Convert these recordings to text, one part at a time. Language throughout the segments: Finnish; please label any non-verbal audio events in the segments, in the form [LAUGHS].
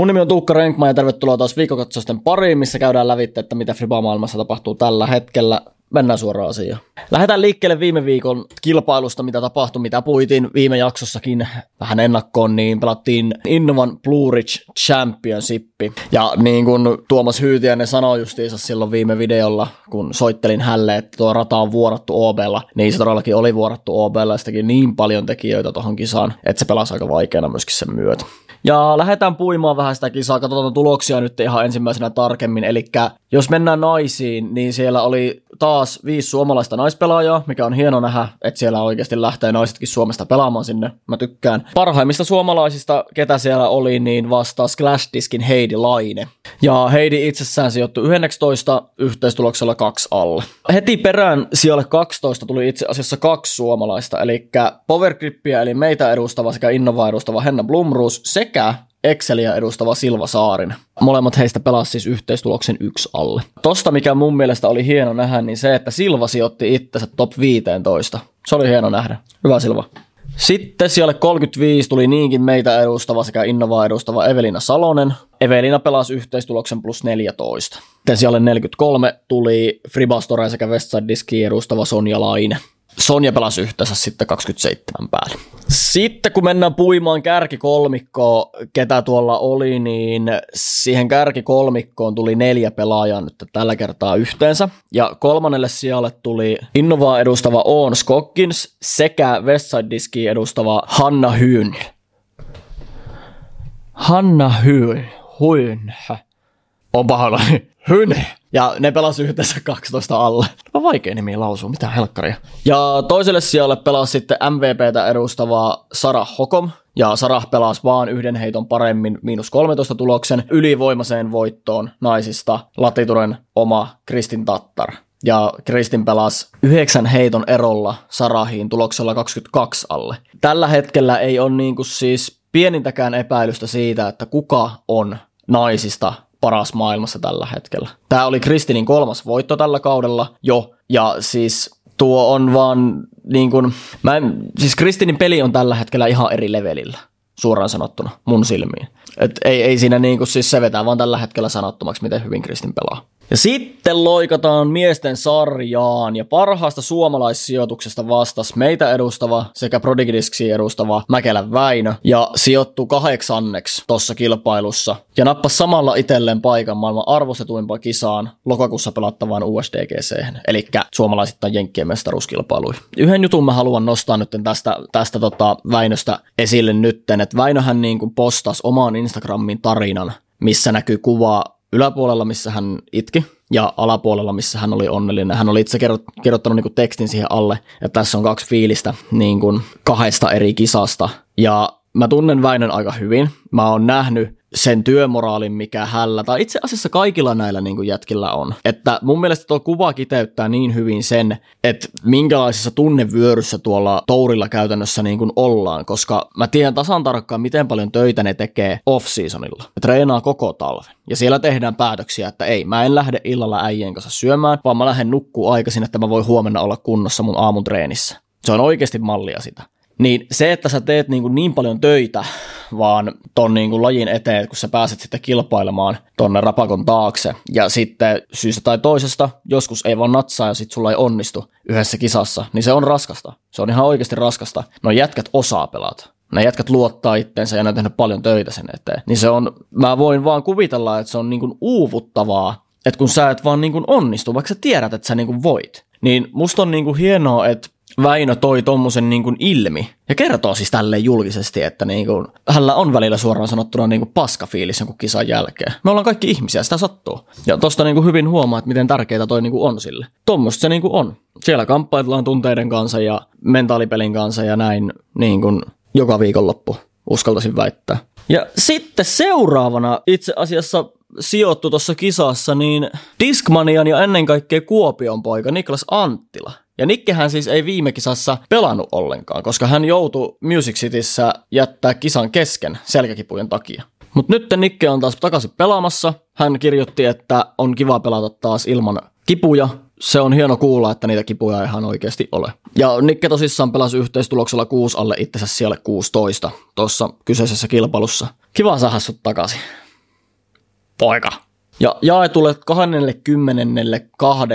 Mun nimi on Tuukka Renkma ja tervetuloa taas viikokatsausten pariin, missä käydään lävitse, että mitä Friba-maailmassa tapahtuu tällä hetkellä. Mennään suoraan asiaan. Lähdetään liikkeelle viime viikon kilpailusta, mitä tapahtui, mitä puitiin viime jaksossakin vähän ennakkoon, niin pelattiin Innovan Blue Ridge Championship. Ja niin kuin Tuomas Hyytiäinen sanoi justiinsa silloin viime videolla, kun soittelin hälle, että tuo rata on vuorattu OBlla, niin se todellakin oli vuorattu OBlla ja sitäkin niin paljon tekijöitä tuohon kisaan, että se pelasi aika vaikeana myöskin sen myötä. Ja lähdetään puimaan vähän sitä kisaa, katsotaan tuloksia nyt ihan ensimmäisenä tarkemmin. Eli jos mennään naisiin, niin siellä oli taas viisi suomalaista naispelaajaa, mikä on hieno nähdä, että siellä oikeasti lähtee naisetkin Suomesta pelaamaan sinne. Mä tykkään. Parhaimmista suomalaisista, ketä siellä oli, niin vastaa Splash Diskin Heidi Laine. Ja Heidi itsessään sijoittui 19 yhteistuloksella kaksi alle. Heti perään sijalle 12 tuli itse asiassa kaksi suomalaista, eli Powergrippiä eli meitä edustava sekä Innova edustava Henna Blumruus sekä Excelia edustava Silva Saarin. Molemmat heistä pelasivat siis yhteistuloksen yksi alle. Tosta, mikä mun mielestä oli hieno nähdä, niin se, että Silva sijoitti itsensä top 15. Se oli hieno nähdä. Hyvä Silva. Sitten siellä 35 tuli niinkin meitä edustava sekä Innovaa edustava Evelina Salonen. Evelina pelasi yhteistuloksen plus 14. Sitten siellä 43 tuli Fribastore sekä Westside Diski edustava Sonja Laine. Sonja pelasi yhteensä sitten 27 päälle. Sitten kun mennään puimaan kärkikolmikkoon, ketä tuolla oli, niin siihen kärkikolmikkoon tuli neljä pelaajaa nyt tällä kertaa yhteensä. Ja kolmannelle sijalle tuli Innovaa edustava Oon Skokkins sekä Westside Diski edustava Hanna Hyn. Hanna Hyn. Hyn. On pahoillani. Hyn. Ja ne pelasi yhteensä 12 alle. On vaikea nimi lausua, mitä helkkaria. Ja toiselle sijalle pelasi sitten MVPtä edustava Sara Hokom. Ja Sarah pelasi vaan yhden heiton paremmin miinus 13 tuloksen ylivoimaseen voittoon naisista Latituren oma Kristin Tattar. Ja Kristin pelasi yhdeksän heiton erolla Sarahiin tuloksella 22 alle. Tällä hetkellä ei ole niinku siis pienintäkään epäilystä siitä, että kuka on naisista paras maailmassa tällä hetkellä. Tämä oli Kristinin kolmas voitto tällä kaudella jo, ja siis tuo on vaan niin kuin, mä en, siis Kristinin peli on tällä hetkellä ihan eri levelillä, suoraan sanottuna, mun silmiin. Et ei, ei siinä niin kuin, siis se vetää vaan tällä hetkellä sanottomaksi, miten hyvin Kristin pelaa. Ja sitten loikataan miesten sarjaan ja parhaasta suomalaissijoituksesta vastas meitä edustava sekä Prodigidiski edustava Mäkelän Väinö ja sijoittu kahdeksanneksi tuossa kilpailussa ja nappasi samalla itselleen paikan maailman arvostetuimpaan kisaan lokakuussa pelattavaan USDGC, eli suomalaisittain Jenkkien mestaruuskilpailuihin. Yhden jutun mä haluan nostaa nyt tästä, tästä tota Väinöstä esille nytten, että Väinöhän niin kuin postasi omaan Instagramin tarinan, missä näkyy kuva yläpuolella, missä hän itki, ja alapuolella, missä hän oli onnellinen. Hän oli itse kirjoittanut niin kuin tekstin siihen alle, että tässä on kaksi fiilistä niin kuin kahdesta eri kisasta. Ja mä tunnen Väinön aika hyvin. Mä oon nähnyt sen työmoraalin, mikä hällä, tai itse asiassa kaikilla näillä niin kuin jätkillä on. Että mun mielestä tuo kuva kiteyttää niin hyvin sen, että minkälaisessa tunnevyöryssä tuolla tourilla käytännössä niin kuin ollaan, koska mä tiedän tasan tarkkaan, miten paljon töitä ne tekee off-seasonilla. Ne treenaa koko talven. Ja siellä tehdään päätöksiä, että ei, mä en lähde illalla äijien kanssa syömään, vaan mä lähden nukkuu aikaisin, että mä voin huomenna olla kunnossa mun aamun treenissä. Se on oikeasti mallia sitä. Niin se, että sä teet niin, kuin niin paljon töitä vaan ton niin kuin lajin eteen, kun sä pääset sitten kilpailemaan tonne rapakon taakse ja sitten syystä tai toisesta joskus ei vaan natsaa ja sitten sulla ei onnistu yhdessä kisassa, niin se on raskasta. Se on ihan oikeasti raskasta. No jätkät osaa pelata. Ne jätkät luottaa itteensä ja ne on tehnyt paljon töitä sen eteen. Niin se on, mä voin vaan kuvitella, että se on niin kuin uuvuttavaa, että kun sä et vaan niin kuin onnistu, vaikka sä tiedät, että sä niin kuin voit. Niin musta on niin kuin hienoa, että Väinö toi tommosen niin kuin ilmi ja kertoo siis tälle julkisesti, että niin kuin, hänellä on välillä suoraan sanottuna niin kuin paskafiilis jonkun kisan jälkeen. Me ollaan kaikki ihmisiä, sitä sattuu. Ja tosta niin kuin hyvin huomaa, että miten tärkeää toi niin kuin on sille. Tuommoista se niin kuin on. Siellä kamppaillaan tunteiden kanssa ja mentaalipelin kanssa ja näin niin kuin joka viikonloppu, uskaltaisin väittää. Ja sitten seuraavana itse asiassa sijoittu tuossa kisassa, niin Discmanian ja ennen kaikkea Kuopion poika Niklas Anttila. Ja Nikkehän siis ei viime kisassa pelannut ollenkaan, koska hän joutui Music Cityssä jättää kisan kesken selkäkipujen takia. Mutta nyt Nikke on taas takaisin pelaamassa. Hän kirjoitti, että on kiva pelata taas ilman kipuja. Se on hieno kuulla, että niitä kipuja ei ihan oikeasti ole. Ja Nikke tosissaan pelasi yhteistuloksella 6 alle itsensä siellä 16 tuossa kyseisessä kilpailussa. Kiva saada sut takaisin. poika. Ja jaetulle 22.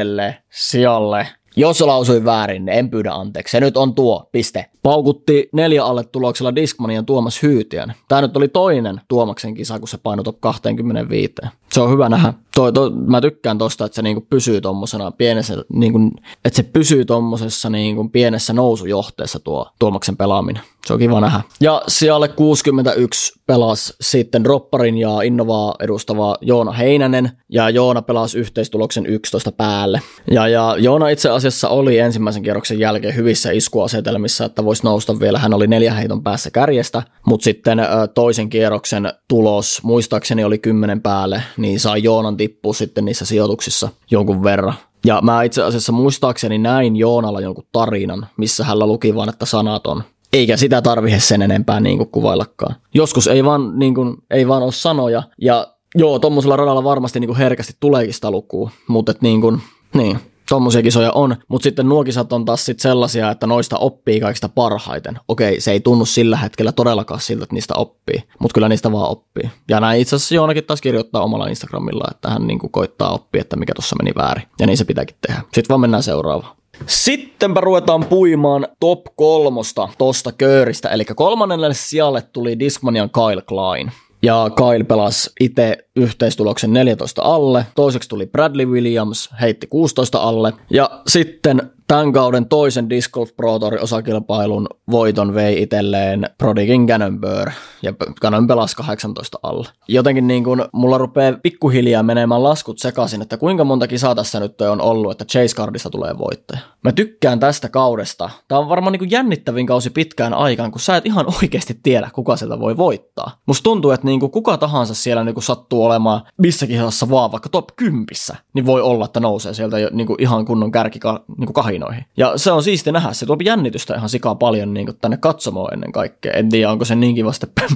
sijalle jos lausuin väärin, niin en pyydä anteeksi. Se nyt on tuo, piste. Paukutti neljä alle tuloksella Discmanian Tuomas Hyytiän. Tämä nyt oli toinen Tuomaksen kisa, kun se painoi top 25. Se on hyvä nähdä. Toi, toi, mä tykkään tosta, että se niinku pysyy tommosena pienessä, niinku, että se pysyy tommosessa niinku pienessä nousujohteessa tuo Tuomaksen pelaaminen. Se on kiva nähdä. Ja siellä 61 pelasi sitten Dropparin ja Innovaa edustava Joona Heinänen, ja Joona pelasi yhteistuloksen 11 päälle. Ja, ja Joona itse asiassa oli ensimmäisen kierroksen jälkeen hyvissä iskuasetelmissa, että voisi nousta vielä. Hän oli neljä heiton päässä kärjestä, mutta sitten toisen kierroksen tulos, muistaakseni oli kymmenen päälle, niin sai Joonan tippua sitten niissä sijoituksissa jonkun verran. Ja mä itse asiassa muistaakseni näin Joonalla jonkun tarinan, missä hän luki vaan, että sanaton. Eikä sitä tarvitse sen enempää niin kuin kuvaillakaan. Joskus ei vaan, niin kuin, ei vaan ole sanoja. Ja joo, tuommoisella radalla varmasti niin kuin herkästi tuleekin sitä lukua. Mutta niin kuin, niin, Tuommoisia kisoja on, mutta sitten nuo kisat on taas sit sellaisia, että noista oppii kaikista parhaiten. Okei, se ei tunnu sillä hetkellä todellakaan siltä, että niistä oppii, mutta kyllä niistä vaan oppii. Ja näin itse asiassa Joonakin taas kirjoittaa omalla Instagramilla, että hän niinku koittaa oppia, että mikä tuossa meni väärin. Ja niin se pitääkin tehdä. Sitten vaan mennään seuraavaan. Sittenpä ruvetaan puimaan top kolmosta tosta kööristä, eli kolmannelle sijalle tuli Discmanian Kyle Klein. Ja Kyle pelasi itse yhteistuloksen 14 alle. Toiseksi tuli Bradley Williams, heitti 16 alle. Ja sitten tämän kauden toisen Disc Golf Pro Tourin osakilpailun voiton vei itselleen Prodigin Burr, ja Gannon pelasi 18 alle. Jotenkin niin kuin mulla rupeaa pikkuhiljaa menemään laskut sekaisin, että kuinka monta kisaa tässä nyt on ollut, että Chase Cardista tulee voittaja. Mä tykkään tästä kaudesta. Tää on varmaan niin kuin jännittävin kausi pitkään aikaan, kun sä et ihan oikeasti tiedä, kuka sieltä voi voittaa. Musta tuntuu, että niin kuin kuka tahansa siellä niin kuin sattuu olemaan missäkin kisassa vaan vaikka top 10, niin voi olla, että nousee sieltä jo niin kuin ihan kunnon kärki niin kuin kahinoihin. Ja se on siisti nähdä, se tuo jännitystä ihan sikaa paljon niin kuin tänne katsomoon ennen kaikkea. En tiedä, onko se niin kiva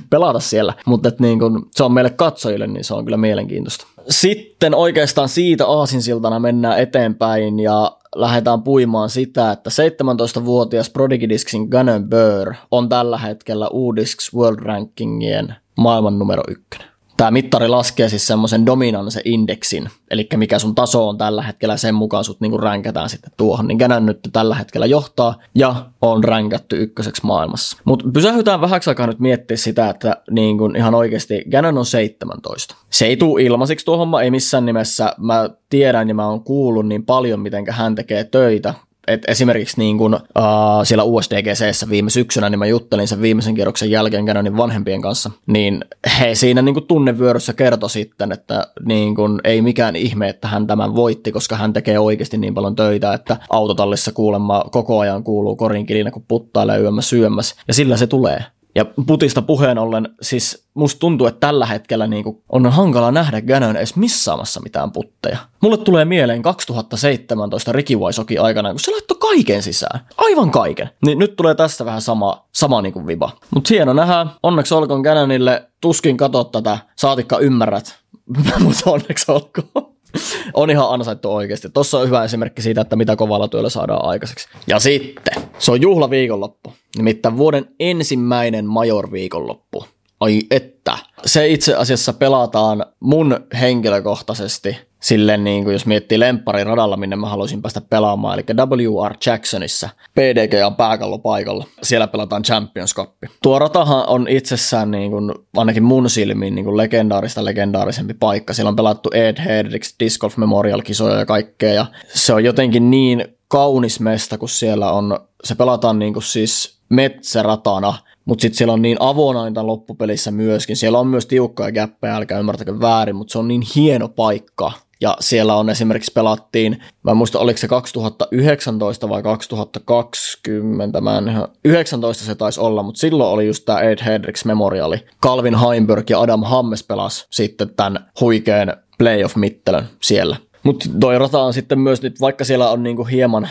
pelata siellä, mutta että niin kuin, se on meille katsojille, niin se on kyllä mielenkiintoista. Sitten oikeastaan siitä aasinsiltana mennään eteenpäin ja lähdetään puimaan sitä, että 17-vuotias Prodigy Disksin Gunnar Burr on tällä hetkellä Udisks World Rankingien maailman numero ykkönen tämä mittari laskee siis semmoisen dominance-indeksin, eli mikä sun taso on tällä hetkellä, sen mukaan sut niinku ränkätään sitten tuohon, niin Canon nyt tällä hetkellä johtaa ja on ränkätty ykköseksi maailmassa. Mutta pysähytään vähäksi aikaa nyt miettiä sitä, että niin kun ihan oikeasti Canon on 17. Se ei tule ilmaiseksi tuo homma, ei missään nimessä. Mä tiedän ja mä oon kuullut niin paljon, miten hän tekee töitä, et esimerkiksi niin kun, uh, siellä USDGCssä viime syksynä, niin mä juttelin sen viimeisen kierroksen jälkeen Canonin vanhempien kanssa, niin he siinä niin tunnevyöryssä kertoi sitten, että niin kun, ei mikään ihme, että hän tämän voitti, koska hän tekee oikeasti niin paljon töitä, että autotallissa kuulemma koko ajan kuuluu korin kilinä, kun puttailee yömmäs syömmäs, ja sillä se tulee. Ja putista puheen ollen, siis musta tuntuu, että tällä hetkellä niin on hankala nähdä Ganon edes missaamassa mitään putteja. Mulle tulee mieleen 2017 Ricky Waisoki aikana, kun se laittoi kaiken sisään. Aivan kaiken. Niin nyt tulee tässä vähän sama, sama niin kuin viba. Mutta hieno nähdä. Onneksi olkoon Ganonille. Tuskin katot tätä. Saatikka ymmärrät. [LAUGHS] Mutta onneksi olkoon on ihan ansaittu oikeasti. Tuossa on hyvä esimerkki siitä, että mitä kovalla työllä saadaan aikaiseksi. Ja sitten, se on juhlaviikonloppu. Nimittäin vuoden ensimmäinen Major-viikonloppu. Ai että. Se itse asiassa pelataan mun henkilökohtaisesti silleen niin kuin jos miettii lempparin radalla, minne mä haluaisin päästä pelaamaan, eli WR Jacksonissa, PDG on pääkallopaikalla. Siellä pelataan Champions Cup. Tuo ratahan on itsessään niin kuin, ainakin mun silmiin niin kuin legendaarista legendaarisempi paikka. Siellä on pelattu Ed Hedricks Disc Golf Memorial-kisoja ja kaikkea, ja se on jotenkin niin kaunis mesta, kun siellä on, se pelataan niin kuin siis metsäratana, mutta sitten siellä on niin avonainta loppupelissä myöskin. Siellä on myös tiukkoja käppejä, älkää ymmärtäkö väärin, mutta se on niin hieno paikka. Ja siellä on esimerkiksi pelattiin, mä en muista oliko se 2019 vai 2020, mä en ihan, 19 se taisi olla, mutta silloin oli just tämä Ed Hendricks Memoriali. Calvin Heimberg ja Adam Hammes pelas sitten tämän huikean playoff-mittelön siellä. Mutta toi rata on sitten myös nyt, vaikka siellä on niinku hieman,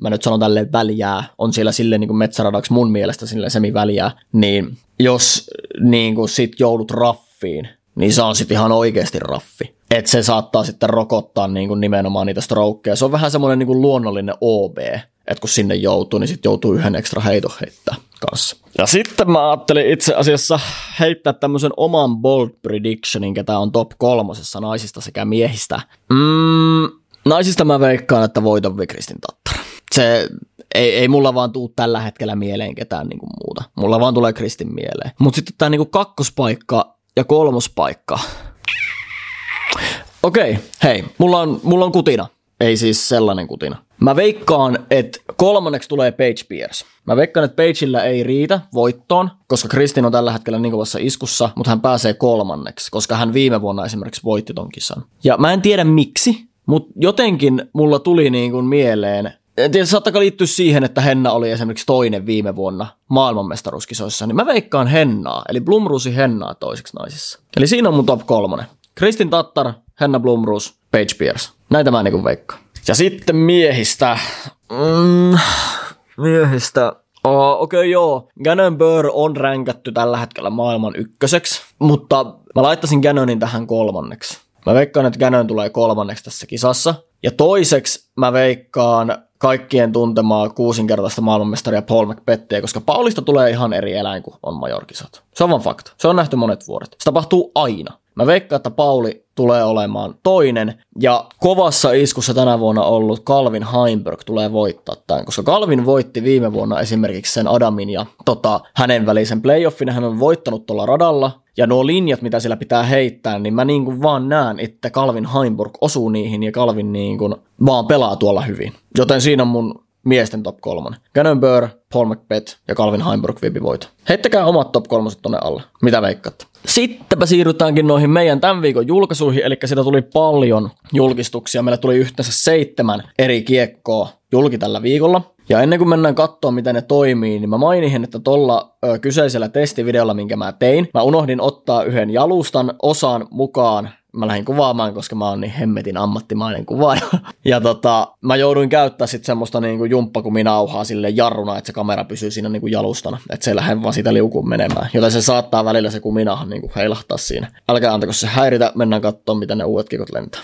mä nyt sanon tälleen väliää, on siellä silleen niinku metsäradaksi mun mielestä silleen semi-väliää, niin jos niinku sit joudut raffiin, niin se on sitten ihan oikeasti raffi. Että se saattaa sitten rokottaa niinku nimenomaan niitä strokeja. Se on vähän semmoinen niinku luonnollinen OB, että kun sinne joutuu, niin sitten joutuu yhden ekstra heiton heittää. Kanssa. Ja sitten mä ajattelin itse asiassa heittää tämmöisen oman bold predictionin, ketä on top kolmosessa naisista sekä miehistä. Mm, naisista mä veikkaan, että voiton Kristin Tattar. Se ei, ei mulla vaan tuu tällä hetkellä mieleen ketään niinku muuta. Mulla vaan tulee Kristin mieleen. Mutta sitten tämä niinku kakkospaikka ja kolmospaikka. Okei, okay, hei, mulla on, mulla on kutina. Ei siis sellainen kutina. Mä veikkaan, että kolmanneksi tulee Page Pierce. Mä veikkaan, että Pageillä ei riitä voittoon, koska Kristin on tällä hetkellä niin kovassa iskussa, mutta hän pääsee kolmanneksi, koska hän viime vuonna esimerkiksi voitti ton kisan. Ja mä en tiedä miksi, mutta jotenkin mulla tuli niin kuin mieleen, en tiedä, saattaako liittyä siihen, että Henna oli esimerkiksi toinen viime vuonna maailmanmestaruuskisoissa, niin mä veikkaan Hennaa, eli Blumrusi Hennaa toiseksi naisissa. Eli siinä on mun top kolmonen. Kristin Tattar, Henna Blumrus, Page Pierce. Näitä mä niinku veikkaan. Ja sitten miehistä. Mm, miehistä. Oh, Okei, okay, joo. Gannon Burr on ränkätty tällä hetkellä maailman ykköseksi, mutta mä laittaisin Gannonin tähän kolmanneksi. Mä veikkaan, että Gannon tulee kolmanneksi tässä kisassa. Ja toiseksi mä veikkaan kaikkien tuntemaa kuusinkertaista maailmanmestaria Paul McBettiä, koska Paulista tulee ihan eri eläin kuin on majorkisat. Se on vaan fakta. Se on nähty monet vuodet. Se tapahtuu aina. Mä veikkaan, että Pauli tulee olemaan toinen, ja kovassa iskussa tänä vuonna ollut Calvin Heimberg tulee voittaa tämän, koska Calvin voitti viime vuonna esimerkiksi sen Adamin ja tota, hänen välisen playoffin, hän on voittanut tuolla radalla, ja nuo linjat, mitä siellä pitää heittää, niin mä niin kuin vaan näen, että Calvin Heimburg osuu niihin ja Calvin niin kuin vaan pelaa tuolla hyvin. Joten siinä on mun miesten top kolmonen. Gannon Burr, Paul McBeth ja Calvin Heimburg viipi voito. Heittäkää omat top kolmoset tonne alle. Mitä veikkaatte? Sittenpä siirrytäänkin noihin meidän tämän viikon julkaisuihin, eli siitä tuli paljon julkistuksia. Meillä tuli yhteensä seitsemän eri kiekkoa julki tällä viikolla. Ja ennen kuin mennään katsoa, miten ne toimii, niin mä mainihin, että tuolla kyseisellä testivideolla, minkä mä tein, mä unohdin ottaa yhden jalustan osan mukaan mä lähdin kuvaamaan, koska mä oon niin hemmetin ammattimainen kuvaaja. [LAUGHS] Ja tota, mä jouduin käyttää sitten semmoista niinku jumppakuminauhaa sille jarruna, että se kamera pysyy siinä niinku jalustana. Että se lähde vaan siitä liukuun menemään. Joten se saattaa välillä se kuminahan niinku heilahtaa siinä. Älkää antako se häiritä, mennään katsomaan, miten ne uudet kikot lentää.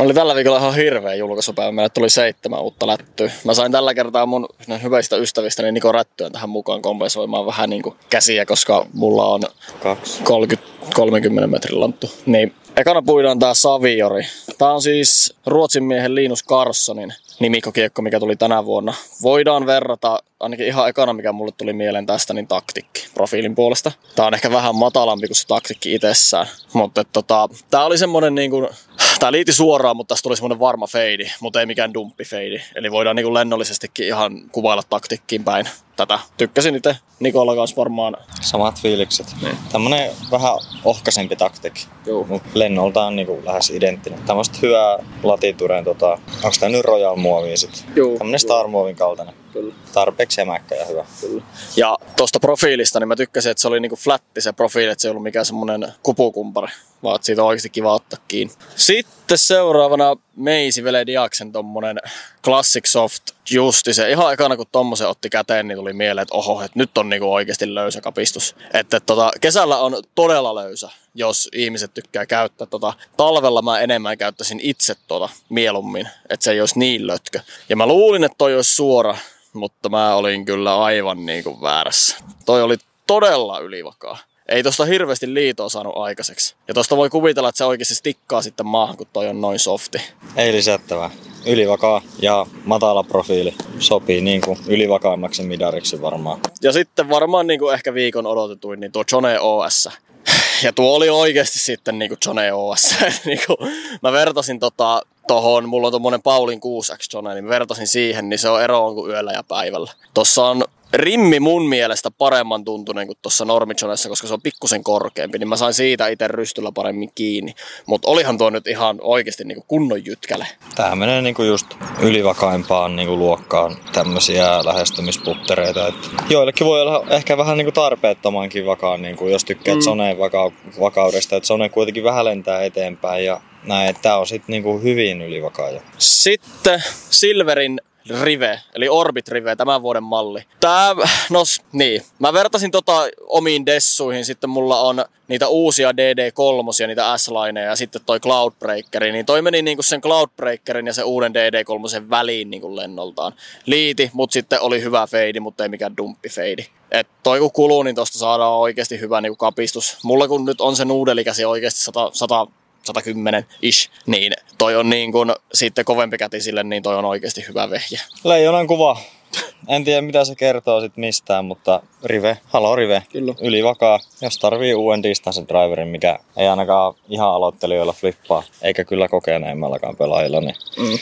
Oli tällä viikolla ihan hirveä julkaisupäivä. Meille tuli seitsemän uutta lättyä. Mä sain tällä kertaa mun hyvistä ystävistäni Niko Rättyön tähän mukaan kompensoimaan vähän niin kuin käsiä, koska mulla on 30, 30 metrin lanttu. Niin ekana puidaan tää Saviori. Tää on siis Ruotsin miehen Linus Carssonin nimikkokiekko, mikä tuli tänä vuonna. Voidaan verrata, ainakin ihan ekana mikä mulle tuli mieleen tästä, niin taktikki profiilin puolesta. Tää on ehkä vähän matalampi kuin se taktikki itsessään. Mutta tota, tää oli semmonen niin kuin, tää liiti suoraan, mutta tässä tuli semmonen varma feidi, mutta ei mikään dumppi feidi. Eli voidaan niin kuin lennollisestikin ihan kuvailla taktikkiin päin tätä. Tykkäsin itse Nikola kanssa varmaan. Samat fiilikset. Niin. Tämmönen vähän ohkaisempi taktikki. Joo. Mut lennoltaan niinku lähes identtinen. Tämmöstä hyvää latituren, tota, onks tää nyt Royal muovia sit? Joo. Tämmönen Star Muovin kaltainen. Kyllä. Tarpeeksi jämäkkä ja hyvä. Kyllä. Ja tuosta profiilista, niin mä tykkäsin, että se oli niinku flatti se profiili, että se ei ollut mikään semmonen kupukumpari, vaan että siitä on oikeasti kiva ottaa kiinni. Sitten seuraavana Meisi Vele Diaksen tommonen Classic Soft justi se. Ihan ekana kun tommosen otti käteen, niin tuli mieleen, että oho, että nyt on niinku oikeasti löysä kapistus. Että tota, kesällä on todella löysä, jos ihmiset tykkää käyttää tota. Talvella mä enemmän käyttäisin itse tota mieluummin, että se ei olisi niin lötkö. Ja mä luulin, että toi olisi suora, mutta mä olin kyllä aivan niin kuin väärässä. Toi oli todella ylivakaa. Ei tosta hirveästi liitoa saanut aikaiseksi. Ja tosta voi kuvitella, että se oikeasti stikkaa sitten maahan, kun toi on noin softi. Ei lisättävää. Ylivakaa ja matala profiili sopii niin kuin ylivakaimmaksi midariksi varmaan. Ja sitten varmaan niin kuin ehkä viikon odotetuin, niin tuo Jone OS. Ja tuo oli oikeasti sitten niin kuin Jone OS. [LAUGHS] niin kuin, mä vertasin tota, tohon, mulla on tommonen Paulin 6X Jone, niin vertasin siihen, niin se on ero kuin yöllä ja päivällä. Tossa on rimmi mun mielestä paremman tuntunen kuin tuossa Normichonessa, koska se on pikkusen korkeampi, niin mä sain siitä itse rystyllä paremmin kiinni. Mutta olihan tuo nyt ihan oikeasti niinku kunnon jytkäle. Tämä menee niinku just ylivakaimpaan niinku luokkaan tämmöisiä lähestymisputtereita. Et joillekin voi olla ehkä vähän niinku tarpeettomankin vakaan, niinku, jos tykkäät mm. Soneen vaka- vakaudesta. Että Sone kuitenkin vähän lentää eteenpäin ja näin, tämä on sitten niinku hyvin ylivakaaja. Sitten Silverin Rive, eli Orbit Rive, tämän vuoden malli. Tää, no niin, mä vertasin tota omiin dessuihin, sitten mulla on niitä uusia DD3, niitä S-lineja ja sitten toi Cloudbreakeri, niin toi meni niinku sen Cloudbreakerin ja sen uuden DD3 väliin niinku lennoltaan. Liiti, mutta sitten oli hyvä feidi, mutta ei mikään dumppi feidi. Et toi kun kuluu, niin tosta saadaan oikeasti hyvä niinku kapistus. Mulla kun nyt on se nuudelikäsi oikeasti 100, 100 110 ish, niin toi on niin kuin sitten kovempi kätisille, niin toi on oikeasti hyvä vehje. Leijonan kuva. En tiedä mitä se kertoo sit mistään, mutta Rive, halo Rive, Kyllä. ylivakaa. Jos tarvii uuden distance driverin, mikä ei ainakaan ihan aloittelijoilla flippaa, eikä kyllä kokeneimmallakaan pelaajilla, niin mm.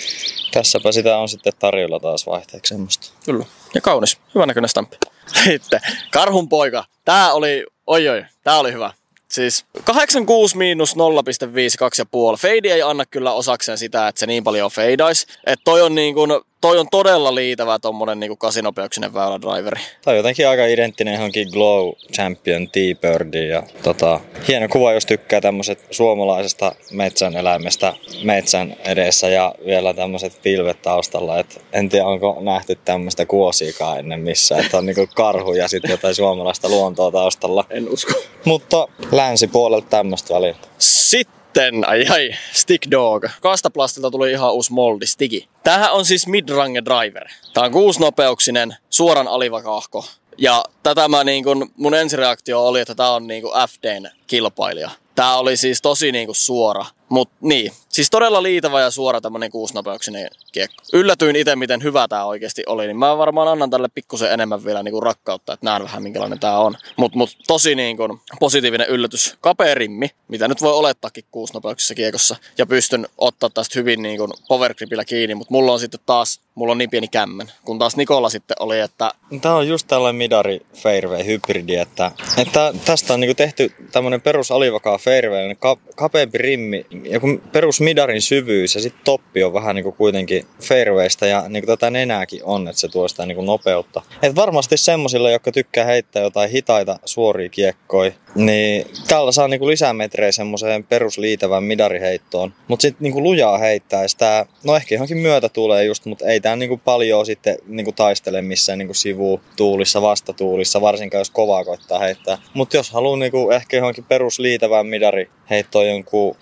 tässäpä sitä on sitten tarjolla taas vaihteeksi semmoista. Kyllä. Ja kaunis. Hyvä näköinen stamppi. [LAUGHS] Sitten karhun poika. Tää oli, oi oi, tää oli hyvä. Siis 86 miinus 0,5, 2,5. Fade ei anna kyllä osakseen sitä, että se niin paljon feidaisi. Että toi on niin kuin toi on todella liitävä tommonen niinku kasinopeuksinen väylädriveri. On jotenkin aika identtinen johonkin Glow Champion T-Birdiin ja tota, hieno kuva, jos tykkää tämmöiset suomalaisesta metsän eläimestä metsän edessä ja vielä tämmöiset pilvet taustalla. Et en tiedä, onko nähty tämmöistä kuosiikaan ennen missään, että on niinku karhu ja sitten jotain suomalaista luontoa taustalla. En usko. Mutta länsipuolelta tämmöistä väliin. Sitten sitten, ai ai, Stick Dog. Kastaplastilta tuli ihan uusi moldi, Stigi. Tämähän on siis midrange driver. Tämä on kuusnopeuksinen, suoran alivakaahko. Ja tätä mä niin kun, mun ensireaktio oli, että tämä on niin FDn kilpailija. Tämä oli siis tosi niin kuin suora. Mutta niin, siis todella liitava ja suora tämmönen kuusnopeuksinen kiekko. Yllätyin itse, miten hyvä tämä oikeasti oli, niin mä varmaan annan tälle pikkusen enemmän vielä niin kuin rakkautta, että näen vähän minkälainen tämä on. Mutta mut, tosi niin kuin positiivinen yllätys. Kapea rimmi, mitä nyt voi olettaakin kuusnopeuksessa kiekossa. Ja pystyn ottaa tästä hyvin niin kuin powergripillä kiinni, mutta mulla on sitten taas, mulla on niin pieni kämmen. Kun taas Nikola sitten oli, että... Tämä on just tällainen Midari Fairway hybridi, että, että tästä on niin kuin tehty tämmöinen perus alivakaa fairway, ka- kapeampi rimmi, ja kun perus midarin syvyys ja sitten toppi on vähän niin kuin kuitenkin fairwaysta ja niin kuin tätä nenääkin on, että se tuo sitä niin kuin nopeutta. Et varmasti semmoisille, jotka tykkää heittää jotain hitaita suoria kiekkoja, niin tällä saa niin kuin lisämetrejä semmoiseen perusliitävään midariheittoon. Mutta sitten niin kuin lujaa heittää sitä, no ehkä johonkin myötä tulee just, mutta ei tämä niin kuin paljon sitten niin kuin taistele missään niin kuin sivutuulissa, vastatuulissa, varsinkaan jos kovaa koittaa heittää. Mutta jos haluaa niin kuin ehkä johonkin perusliitävään midari heittoa jonkun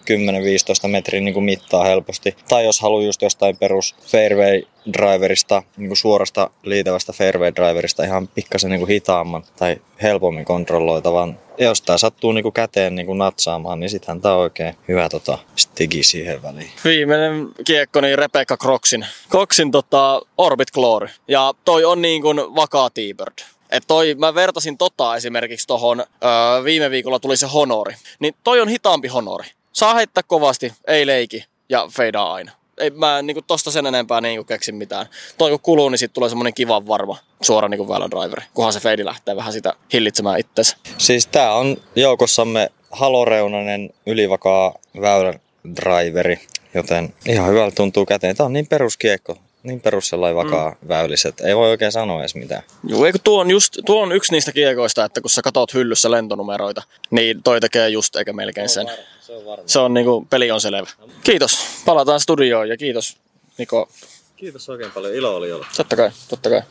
10-15 metrin niin kuin mittaa helposti. Tai jos haluaa just jostain perus fairway driverista, niin kuin suorasta liitävästä fairway driverista ihan pikkasen niin kuin hitaamman tai helpommin kontrolloitavan. Jos tämä sattuu niin kuin käteen niin kuin natsaamaan, niin sittenhän tämä on oikein hyvä tota, stigi siihen väliin. Viimeinen kiekko, niin Rebecca Crocsin, Crocsin tota, Orbit Glory. Ja toi on niin kuin vakaa T-Bird. Et toi, mä vertasin tota esimerkiksi tohon, öö, viime viikolla tuli se honori. Niin toi on hitaampi honori. Saa heittää kovasti, ei leiki ja feidaa aina. Ei mä niinku tosta sen enempää niinku keksin mitään. Toi kun kuluu, niin sit tulee semmonen kiva varma suora niinku driveri, kunhan se feidi lähtee vähän sitä hillitsemään itsensä. Siis tää on joukossamme haloreunainen ylivakaa väylän driveri, joten ihan hyvältä tuntuu käteen. Tää on niin peruskiekko niin perus sellainen vakaa mm. väyliset. Ei voi oikein sanoa edes mitään. Joo, eikö tuo on, just, tuo on yksi niistä kiekoista, että kun sä katot hyllyssä lentonumeroita, niin toi tekee just eikä melkein sen. Se on, varma. se on niinku, peli on selvä. Kiitos. Palataan studioon ja kiitos Niko. Kiitos oikein paljon. Ilo oli olla. Totta kai, totta kai.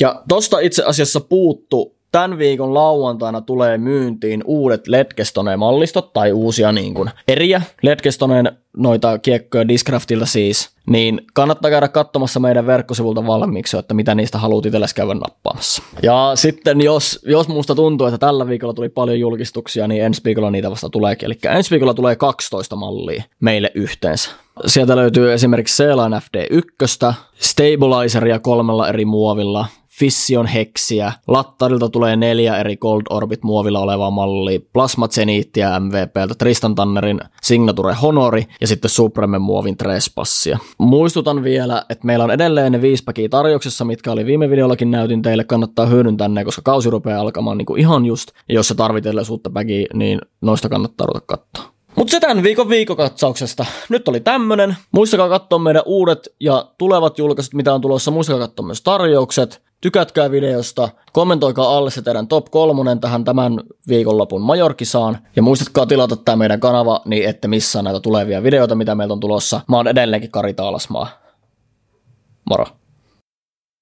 Ja tosta itse asiassa puuttu tämän viikon lauantaina tulee myyntiin uudet Ledgestoneen-mallistot tai uusia niin kuin eriä Ledgestoneen noita kiekkoja Discraftilta siis, niin kannattaa käydä katsomassa meidän verkkosivulta valmiiksi, että mitä niistä haluat itsellesi käydä nappaamassa. Ja sitten jos, jos musta tuntuu, että tällä viikolla tuli paljon julkistuksia, niin ensi viikolla niitä vasta tuleekin. Eli ensi viikolla tulee 12 mallia meille yhteensä. Sieltä löytyy esimerkiksi Seelan FD1, Stabilizeria kolmella eri muovilla, Fission Hexiä, Lattarilta tulee neljä eri Gold Orbit muovilla olevaa mallia, Plasma Zenithia MVPltä, Tristan Tannerin Signature Honori ja sitten Supreme muovin Trespassia. Muistutan vielä, että meillä on edelleen ne viisi päkiä tarjouksessa, mitkä oli viime videollakin näytin teille, kannattaa hyödyntää ne, koska kausi rupeaa alkamaan niin kuin ihan just, ja jos se tarvitelle uutta päkiä, niin noista kannattaa ruveta katsoa. Mutta se tämän viikon viikokatsauksesta. Nyt oli tämmönen. Muistakaa katsoa meidän uudet ja tulevat julkaisut, mitä on tulossa. Muistakaa katsoa myös tarjoukset. Tykätkää videosta, kommentoikaa alle se teidän top kolmonen tähän tämän viikonlopun Majorkisaan. Ja muistatkaa tilata tämä meidän kanava, niin ette missaa näitä tulevia videoita, mitä meiltä on tulossa. Mä oon edelleenkin Kari Taalasmaa. Moro!